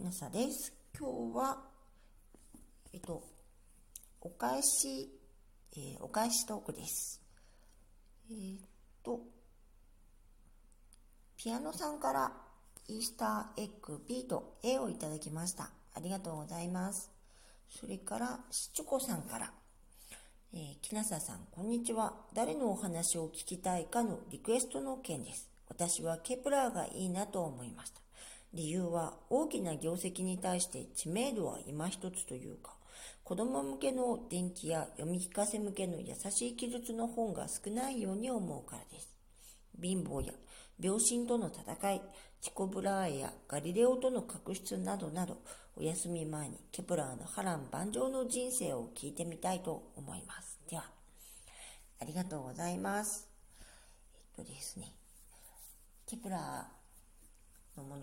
きなさです。今日は、えっと、お返し、えー、お返しトークです。えー、っと、ピアノさんからイースターエッグ B と A をいただきました。ありがとうございます。それから、しちょこさんから、えー、きなささん、こんにちは。誰のお話を聞きたいかのリクエストの件です。私はケプラーがいいなと思いました。理由は大きな業績に対して知名度は今一つというか、子供向けの伝記や読み聞かせ向けの優しい記述の本が少ないように思うからです。貧乏や病身との戦い、ティコ・ブラーエやガリレオとの確執などなど、お休み前にケプラーの波乱万丈の人生を聞いてみたいと思います。では、ありがとうございます。えっとですね、ケプラー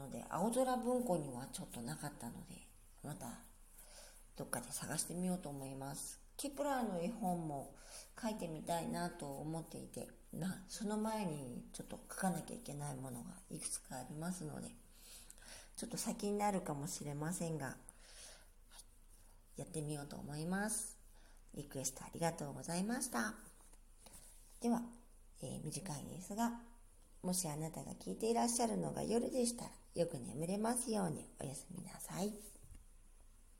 ので、青空文庫にはちょっとなかったので、またどっかで探してみようと思います。ケプラーの絵本も書いてみたいなと思っていて、なその前にちょっと書かなきゃいけないものがいくつかありますので、ちょっと先になるかもしれませんが、やってみようと思います。リクエストありがとうございました。では、えー、短いですが、もしあなたが聞いていらっしゃるのが夜でしたら、よく眠れますようにおやすみなさい。